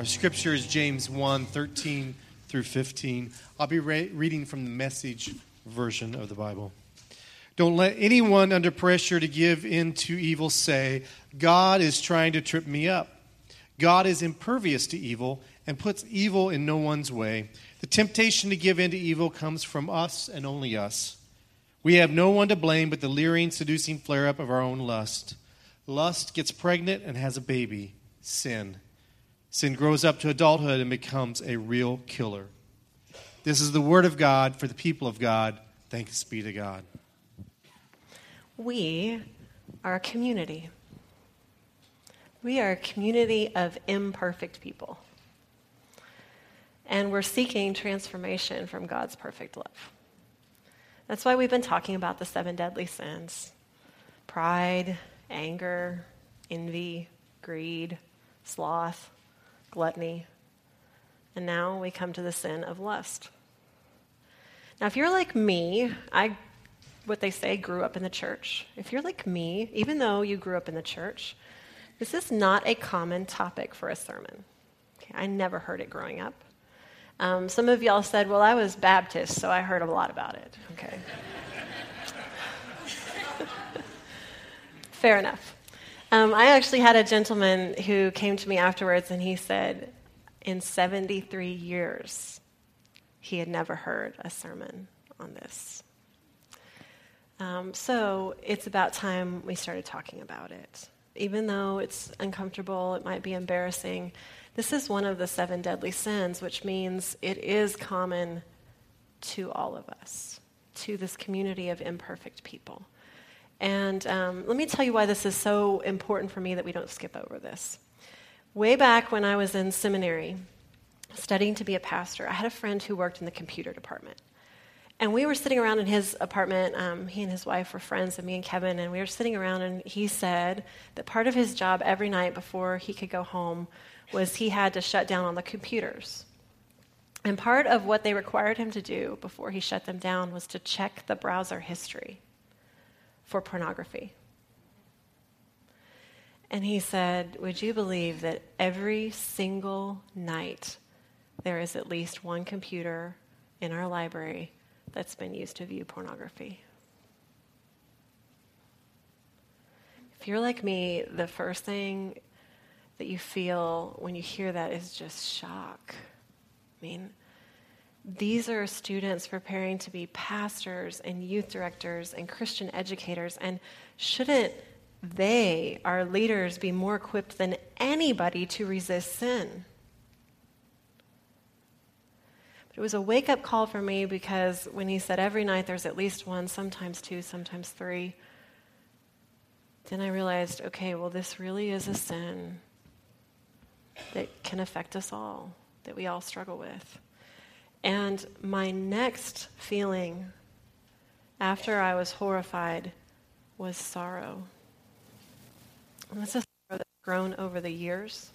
Our scripture is James 1 13 through 15. I'll be re- reading from the message version of the Bible. Don't let anyone under pressure to give in to evil say, God is trying to trip me up. God is impervious to evil and puts evil in no one's way. The temptation to give in to evil comes from us and only us. We have no one to blame but the leering, seducing flare up of our own lust. Lust gets pregnant and has a baby sin. Sin grows up to adulthood and becomes a real killer. This is the word of God for the people of God. Thanks be to God. We are a community. We are a community of imperfect people. And we're seeking transformation from God's perfect love. That's why we've been talking about the seven deadly sins pride, anger, envy, greed, sloth gluttony. And now we come to the sin of lust. Now, if you're like me, I, what they say, grew up in the church. If you're like me, even though you grew up in the church, this is not a common topic for a sermon. Okay, I never heard it growing up. Um, some of y'all said, well, I was Baptist, so I heard a lot about it. Okay. Fair enough. Um, I actually had a gentleman who came to me afterwards and he said, in 73 years, he had never heard a sermon on this. Um, so it's about time we started talking about it. Even though it's uncomfortable, it might be embarrassing, this is one of the seven deadly sins, which means it is common to all of us, to this community of imperfect people. And um, let me tell you why this is so important for me that we don't skip over this. Way back when I was in seminary, studying to be a pastor, I had a friend who worked in the computer department. And we were sitting around in his apartment. Um, he and his wife were friends, and me and Kevin, and we were sitting around, and he said that part of his job every night before he could go home was he had to shut down on the computers. And part of what they required him to do before he shut them down was to check the browser history for pornography. And he said, Would you believe that every single night there is at least one computer in our library that's been used to view pornography? If you're like me, the first thing that you feel when you hear that is just shock. I mean, these are students preparing to be pastors and youth directors and Christian educators. And shouldn't they, our leaders, be more equipped than anybody to resist sin? But it was a wake up call for me because when he said every night there's at least one, sometimes two, sometimes three, then I realized okay, well, this really is a sin that can affect us all, that we all struggle with. And my next feeling after I was horrified was sorrow. And this is sorrow that's grown over the years.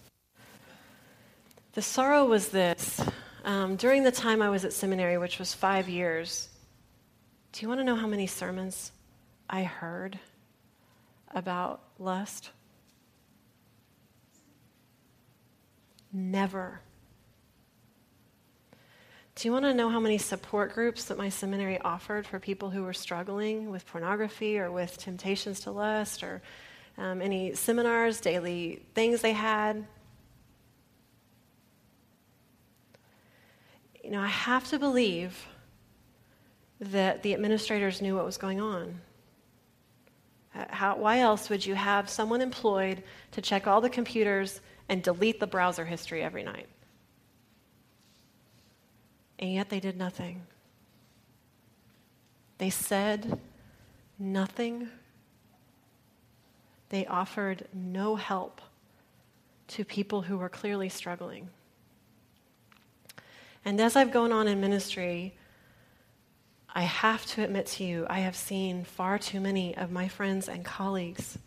The sorrow was this. Um, during the time I was at seminary, which was five years, do you want to know how many sermons I heard about lust? Never. Do you want to know how many support groups that my seminary offered for people who were struggling with pornography or with temptations to lust or um, any seminars, daily things they had? You know, I have to believe that the administrators knew what was going on. How, why else would you have someone employed to check all the computers and delete the browser history every night? And yet they did nothing. They said nothing. They offered no help to people who were clearly struggling. And as I've gone on in ministry, I have to admit to you, I have seen far too many of my friends and colleagues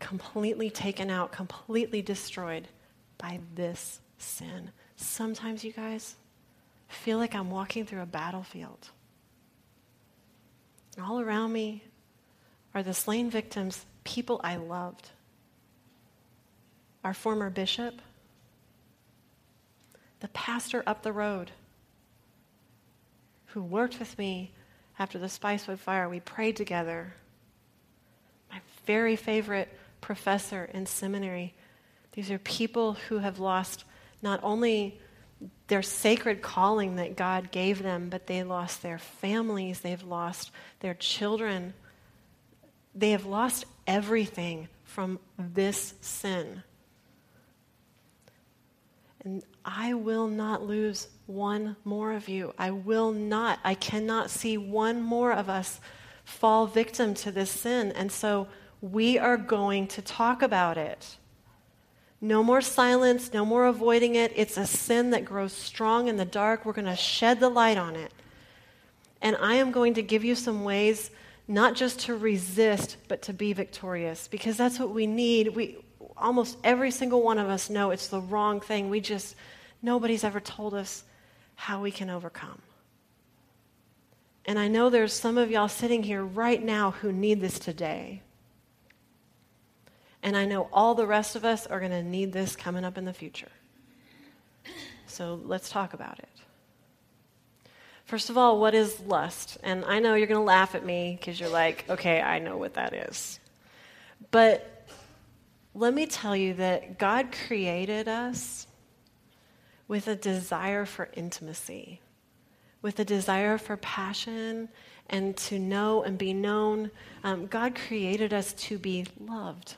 completely taken out, completely destroyed by this sin. Sometimes, you guys, feel like I'm walking through a battlefield. All around me are the slain victims, people I loved. Our former bishop, the pastor up the road who worked with me after the Spicewood fire. We prayed together. My very favorite professor in seminary. These are people who have lost not only their sacred calling that God gave them, but they lost their families, they've lost their children. They have lost everything from this sin. And I will not lose one more of you. I will not. I cannot see one more of us fall victim to this sin. And so we are going to talk about it. No more silence, no more avoiding it. It's a sin that grows strong in the dark. We're going to shed the light on it. And I am going to give you some ways not just to resist, but to be victorious because that's what we need. We almost every single one of us know it's the wrong thing. We just nobody's ever told us how we can overcome. And I know there's some of y'all sitting here right now who need this today. And I know all the rest of us are going to need this coming up in the future. So let's talk about it. First of all, what is lust? And I know you're going to laugh at me because you're like, okay, I know what that is. But let me tell you that God created us with a desire for intimacy, with a desire for passion and to know and be known. Um, God created us to be loved.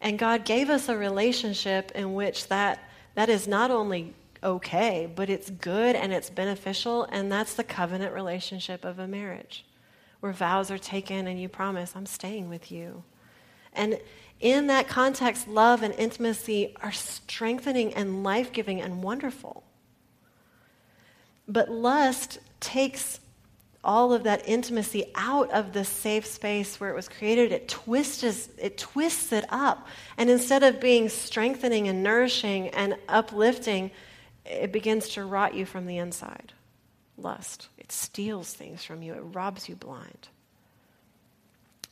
And God gave us a relationship in which that, that is not only okay, but it's good and it's beneficial, and that's the covenant relationship of a marriage, where vows are taken and you promise, I'm staying with you. And in that context, love and intimacy are strengthening and life giving and wonderful. But lust takes all of that intimacy out of the safe space where it was created. It twists, it twists it up. And instead of being strengthening and nourishing and uplifting, it begins to rot you from the inside. Lust. It steals things from you, it robs you blind.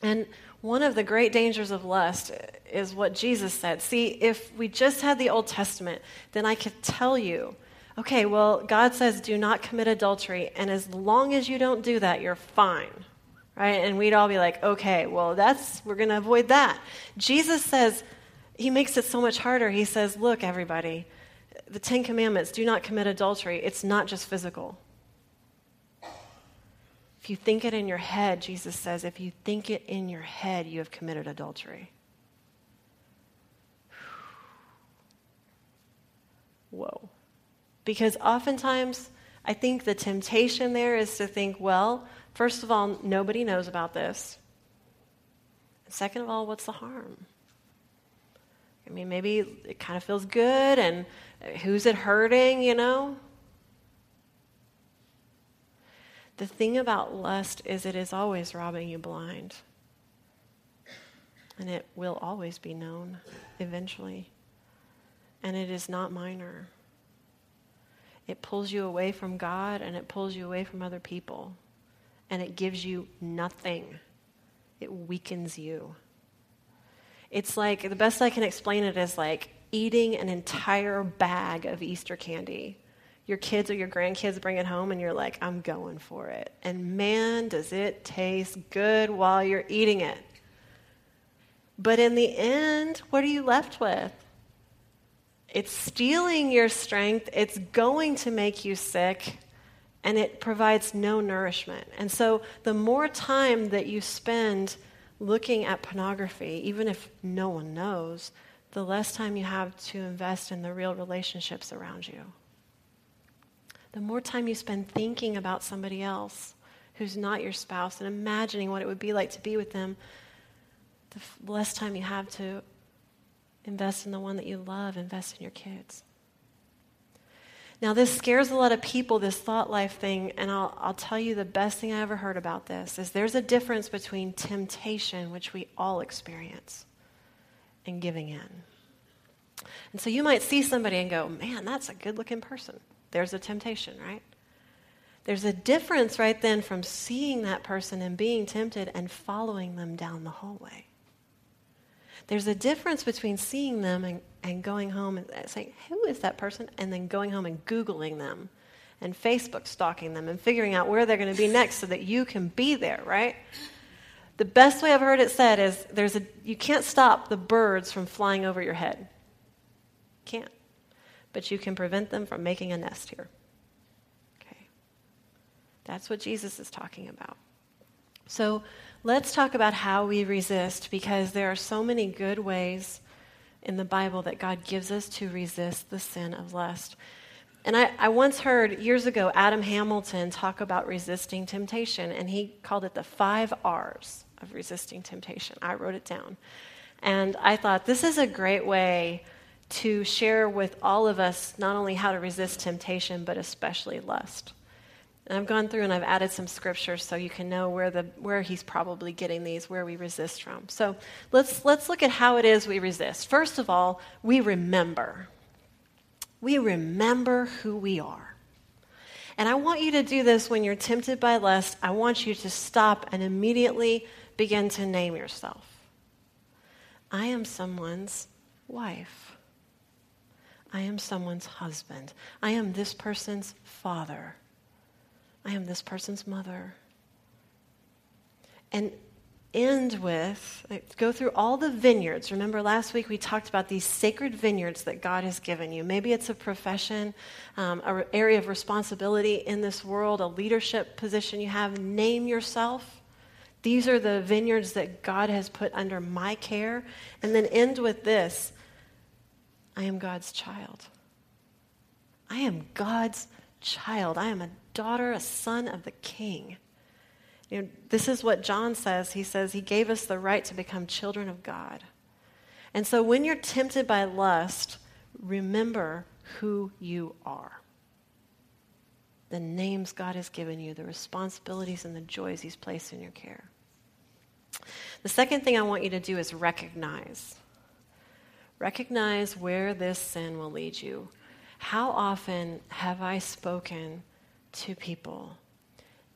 And one of the great dangers of lust is what Jesus said. See, if we just had the Old Testament, then I could tell you okay, well, God says do not commit adultery, and as long as you don't do that, you're fine. Right? And we'd all be like, okay, well, that's, we're going to avoid that. Jesus says, he makes it so much harder. He says, look, everybody, the Ten Commandments do not commit adultery. It's not just physical. If you think it in your head, Jesus says, if you think it in your head, you have committed adultery. Whoa. Because oftentimes, I think the temptation there is to think, well, first of all, nobody knows about this. And second of all, what's the harm? I mean, maybe it kind of feels good, and who's it hurting, you know? The thing about lust is it is always robbing you blind. And it will always be known eventually. And it is not minor. It pulls you away from God and it pulls you away from other people. And it gives you nothing, it weakens you. It's like the best I can explain it is like eating an entire bag of Easter candy. Your kids or your grandkids bring it home and you're like, I'm going for it. And man, does it taste good while you're eating it. But in the end, what are you left with? It's stealing your strength, it's going to make you sick, and it provides no nourishment. And so, the more time that you spend looking at pornography, even if no one knows, the less time you have to invest in the real relationships around you. The more time you spend thinking about somebody else who's not your spouse and imagining what it would be like to be with them, the less time you have to Invest in the one that you love, invest in your kids. Now, this scares a lot of people, this thought life thing, and I'll, I'll tell you the best thing I ever heard about this is there's a difference between temptation, which we all experience, and giving in. And so you might see somebody and go, man, that's a good looking person. There's a temptation, right? There's a difference right then from seeing that person and being tempted and following them down the hallway. There's a difference between seeing them and, and going home and uh, saying, Who is that person? And then going home and Googling them and Facebook stalking them and figuring out where they're going to be next so that you can be there, right? The best way I've heard it said is there's a, you can't stop the birds from flying over your head. Can't. But you can prevent them from making a nest here. Okay. That's what Jesus is talking about. So let's talk about how we resist because there are so many good ways in the Bible that God gives us to resist the sin of lust. And I, I, once heard years ago Adam Hamilton talk about resisting temptation, and he called it the five R's of resisting temptation. I wrote it down. And I thought this is a great way to share with all of us not only how to resist temptation, but especially lust. And I've gone through and I've added some scriptures so you can know where, the, where he's probably getting these, where we resist from. So let's, let's look at how it is we resist. First of all, we remember. We remember who we are. And I want you to do this when you're tempted by lust. I want you to stop and immediately begin to name yourself. I am someone's wife. I am someone's husband. I am this person's father. I am this person's mother. And end with, go through all the vineyards. Remember last week we talked about these sacred vineyards that God has given you. Maybe it's a profession, um, an area of responsibility in this world, a leadership position you have. Name yourself. These are the vineyards that God has put under my care. And then end with this I am God's child. I am God's child. I am a daughter, a son of the king. You know, this is what John says. He says he gave us the right to become children of God. And so when you're tempted by lust, remember who you are. The names God has given you, the responsibilities and the joys He's placed in your care. The second thing I want you to do is recognize. Recognize where this sin will lead you. How often have I spoken to people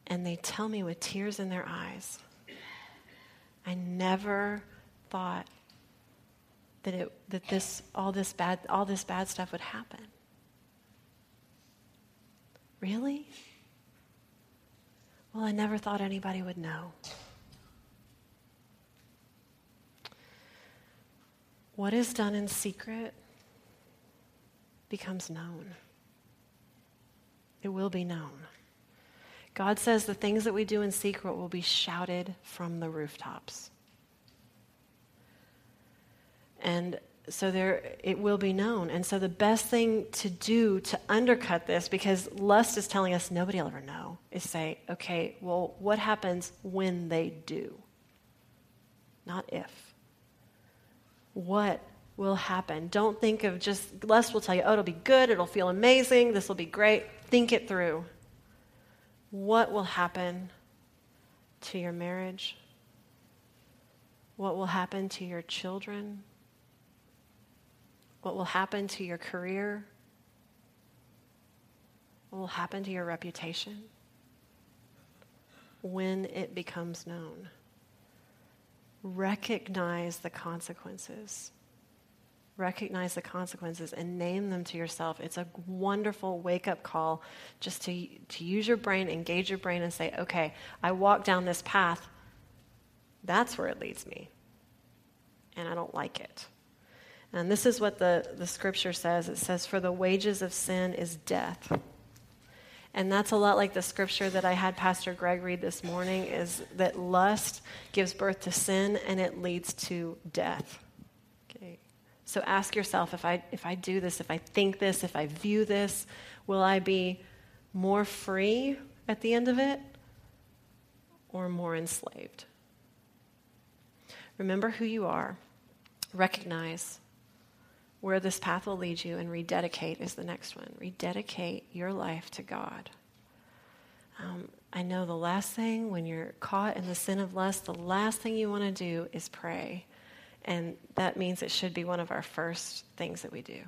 and they tell me with tears in their eyes, I never thought that it that this all this bad all this bad stuff would happen. Really? Well, I never thought anybody would know. What is done in secret becomes known. It will be known. God says the things that we do in secret will be shouted from the rooftops. And so there it will be known. And so the best thing to do to undercut this, because lust is telling us nobody will ever know, is say, okay, well, what happens when they do? Not if. What will happen? Don't think of just, lust will tell you, oh, it'll be good, it'll feel amazing, this will be great. Think it through. What will happen to your marriage? What will happen to your children? What will happen to your career? What will happen to your reputation when it becomes known? Recognize the consequences recognize the consequences and name them to yourself. It's a wonderful wake up call just to, to use your brain, engage your brain, and say, okay, I walk down this path. That's where it leads me. And I don't like it. And this is what the, the scripture says it says, For the wages of sin is death. And that's a lot like the scripture that I had Pastor Greg read this morning is that lust gives birth to sin and it leads to death. So ask yourself if I, if I do this, if I think this, if I view this, will I be more free at the end of it or more enslaved? Remember who you are, recognize where this path will lead you, and rededicate is the next one. Rededicate your life to God. Um, I know the last thing when you're caught in the sin of lust, the last thing you want to do is pray and that means it should be one of our first things that we do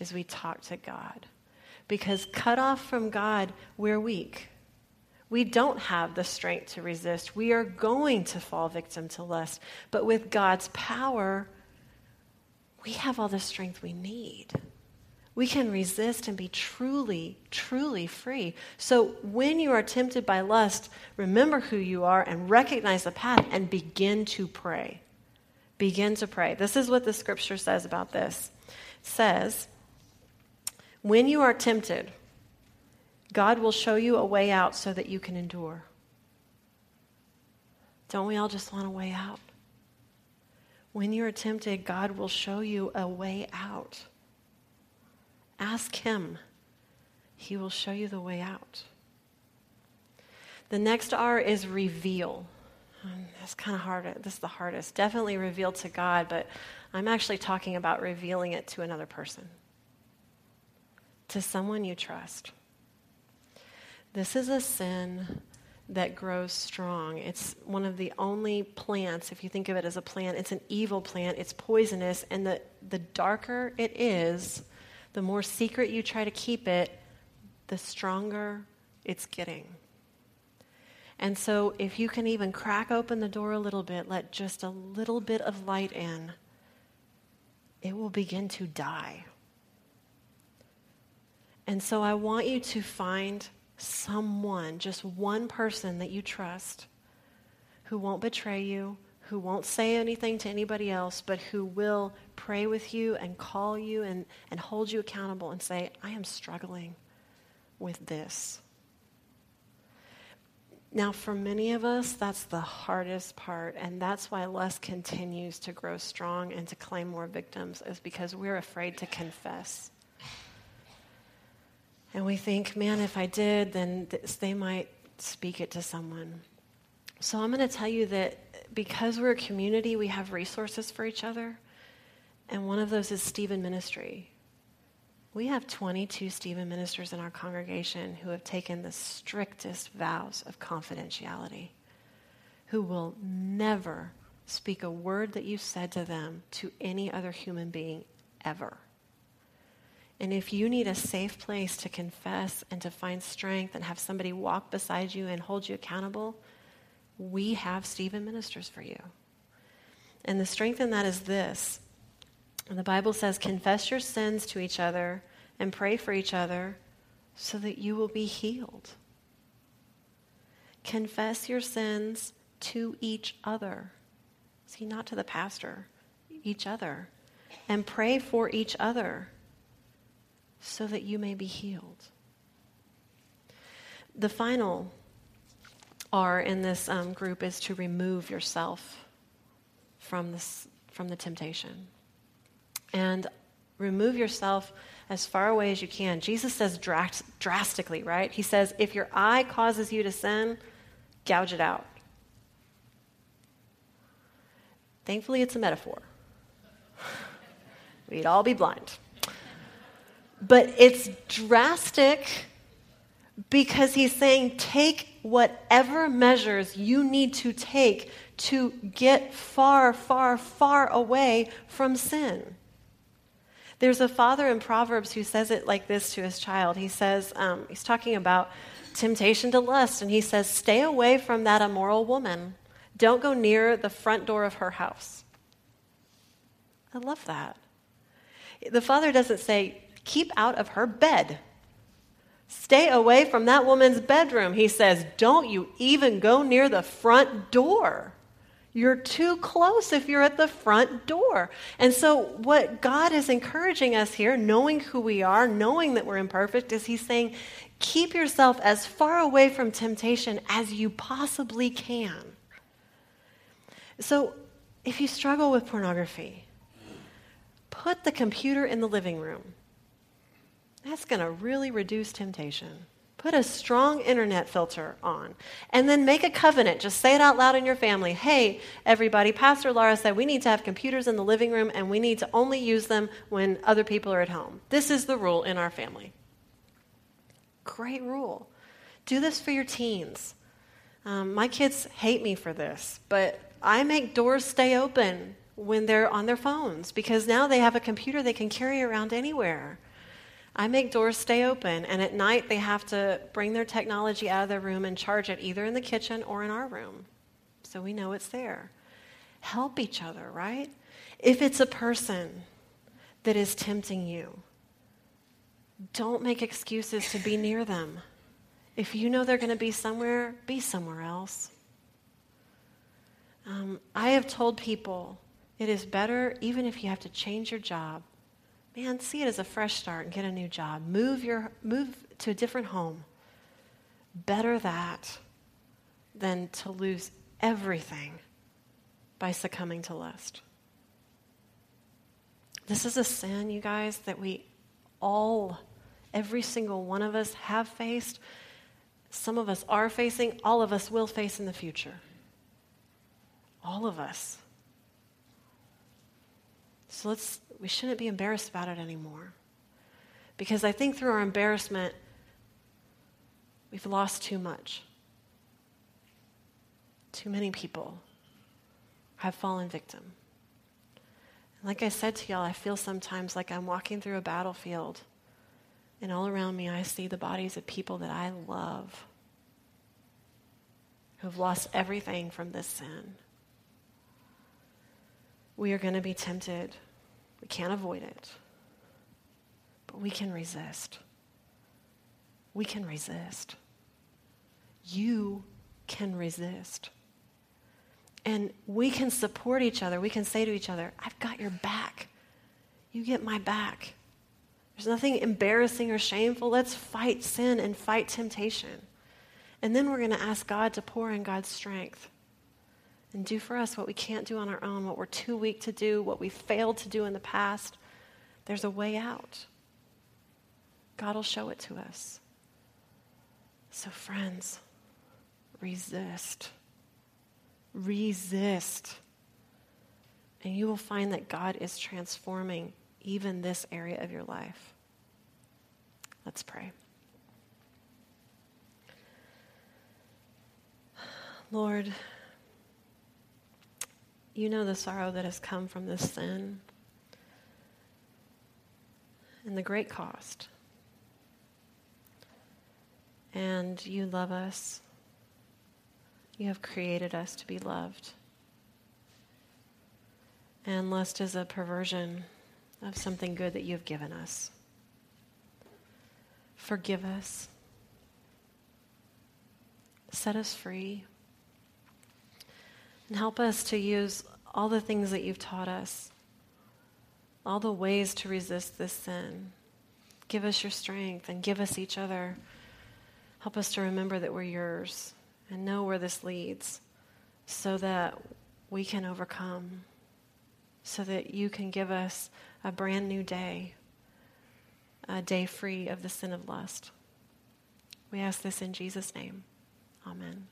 is we talk to God. Because cut off from God, we're weak. We don't have the strength to resist. We are going to fall victim to lust. But with God's power, we have all the strength we need. We can resist and be truly, truly free. So when you are tempted by lust, remember who you are and recognize the path and begin to pray. Begin to pray. This is what the scripture says about this. It says, when you are tempted, God will show you a way out so that you can endure. Don't we all just want a way out? When you are tempted, God will show you a way out. Ask Him, He will show you the way out. The next R is reveal. That's kind of hard. This is the hardest. Definitely revealed to God, but I'm actually talking about revealing it to another person, to someone you trust. This is a sin that grows strong. It's one of the only plants, if you think of it as a plant, it's an evil plant, it's poisonous, and the, the darker it is, the more secret you try to keep it, the stronger it's getting. And so, if you can even crack open the door a little bit, let just a little bit of light in, it will begin to die. And so, I want you to find someone, just one person that you trust, who won't betray you, who won't say anything to anybody else, but who will pray with you and call you and, and hold you accountable and say, I am struggling with this. Now, for many of us, that's the hardest part, and that's why lust continues to grow strong and to claim more victims, is because we're afraid to confess. And we think, man, if I did, then they might speak it to someone. So I'm going to tell you that because we're a community, we have resources for each other. And one of those is Stephen Ministry. We have 22 Stephen ministers in our congregation who have taken the strictest vows of confidentiality, who will never speak a word that you said to them to any other human being ever. And if you need a safe place to confess and to find strength and have somebody walk beside you and hold you accountable, we have Stephen ministers for you. And the strength in that is this. The Bible says, confess your sins to each other and pray for each other so that you will be healed. Confess your sins to each other. See, not to the pastor, each other. And pray for each other so that you may be healed. The final R in this um, group is to remove yourself from, this, from the temptation. And remove yourself as far away as you can. Jesus says drast- drastically, right? He says, if your eye causes you to sin, gouge it out. Thankfully, it's a metaphor. We'd all be blind. But it's drastic because he's saying take whatever measures you need to take to get far, far, far away from sin. There's a father in Proverbs who says it like this to his child. He says, um, he's talking about temptation to lust, and he says, Stay away from that immoral woman. Don't go near the front door of her house. I love that. The father doesn't say, keep out of her bed. Stay away from that woman's bedroom. He says, Don't you even go near the front door. You're too close if you're at the front door. And so, what God is encouraging us here, knowing who we are, knowing that we're imperfect, is He's saying, Keep yourself as far away from temptation as you possibly can. So, if you struggle with pornography, put the computer in the living room that's going to really reduce temptation. Put a strong internet filter on. And then make a covenant. Just say it out loud in your family. Hey, everybody, Pastor Laura said we need to have computers in the living room and we need to only use them when other people are at home. This is the rule in our family. Great rule. Do this for your teens. Um, my kids hate me for this, but I make doors stay open when they're on their phones because now they have a computer they can carry around anywhere. I make doors stay open, and at night they have to bring their technology out of their room and charge it either in the kitchen or in our room. So we know it's there. Help each other, right? If it's a person, that is tempting you, don't make excuses to be near them. If you know they're going to be somewhere, be somewhere else. Um, I have told people it is better, even if you have to change your job, man, see it as a fresh start and get a new job. Move, your, move to a different home. Better that than to lose everything by succumbing to lust. This is a sin, you guys, that we all, every single one of us, have faced. Some of us are facing, all of us will face in the future. All of us. So let's, we shouldn't be embarrassed about it anymore. Because I think through our embarrassment, we've lost too much. Too many people have fallen victim. And like I said to y'all, I feel sometimes like I'm walking through a battlefield, and all around me I see the bodies of people that I love who have lost everything from this sin. We are going to be tempted. We can't avoid it. But we can resist. We can resist. You can resist. And we can support each other. We can say to each other, I've got your back. You get my back. There's nothing embarrassing or shameful. Let's fight sin and fight temptation. And then we're going to ask God to pour in God's strength and do for us what we can't do on our own, what we're too weak to do, what we failed to do in the past. There's a way out. God will show it to us. So, friends, resist resist. And you will find that God is transforming even this area of your life. Let's pray. Lord, you know the sorrow that has come from this sin and the great cost. And you love us you have created us to be loved. And lust is a perversion of something good that you have given us. Forgive us. Set us free. And help us to use all the things that you've taught us, all the ways to resist this sin. Give us your strength and give us each other. Help us to remember that we're yours and know where this leads so that we can overcome, so that you can give us a brand new day, a day free of the sin of lust. We ask this in Jesus' name. Amen.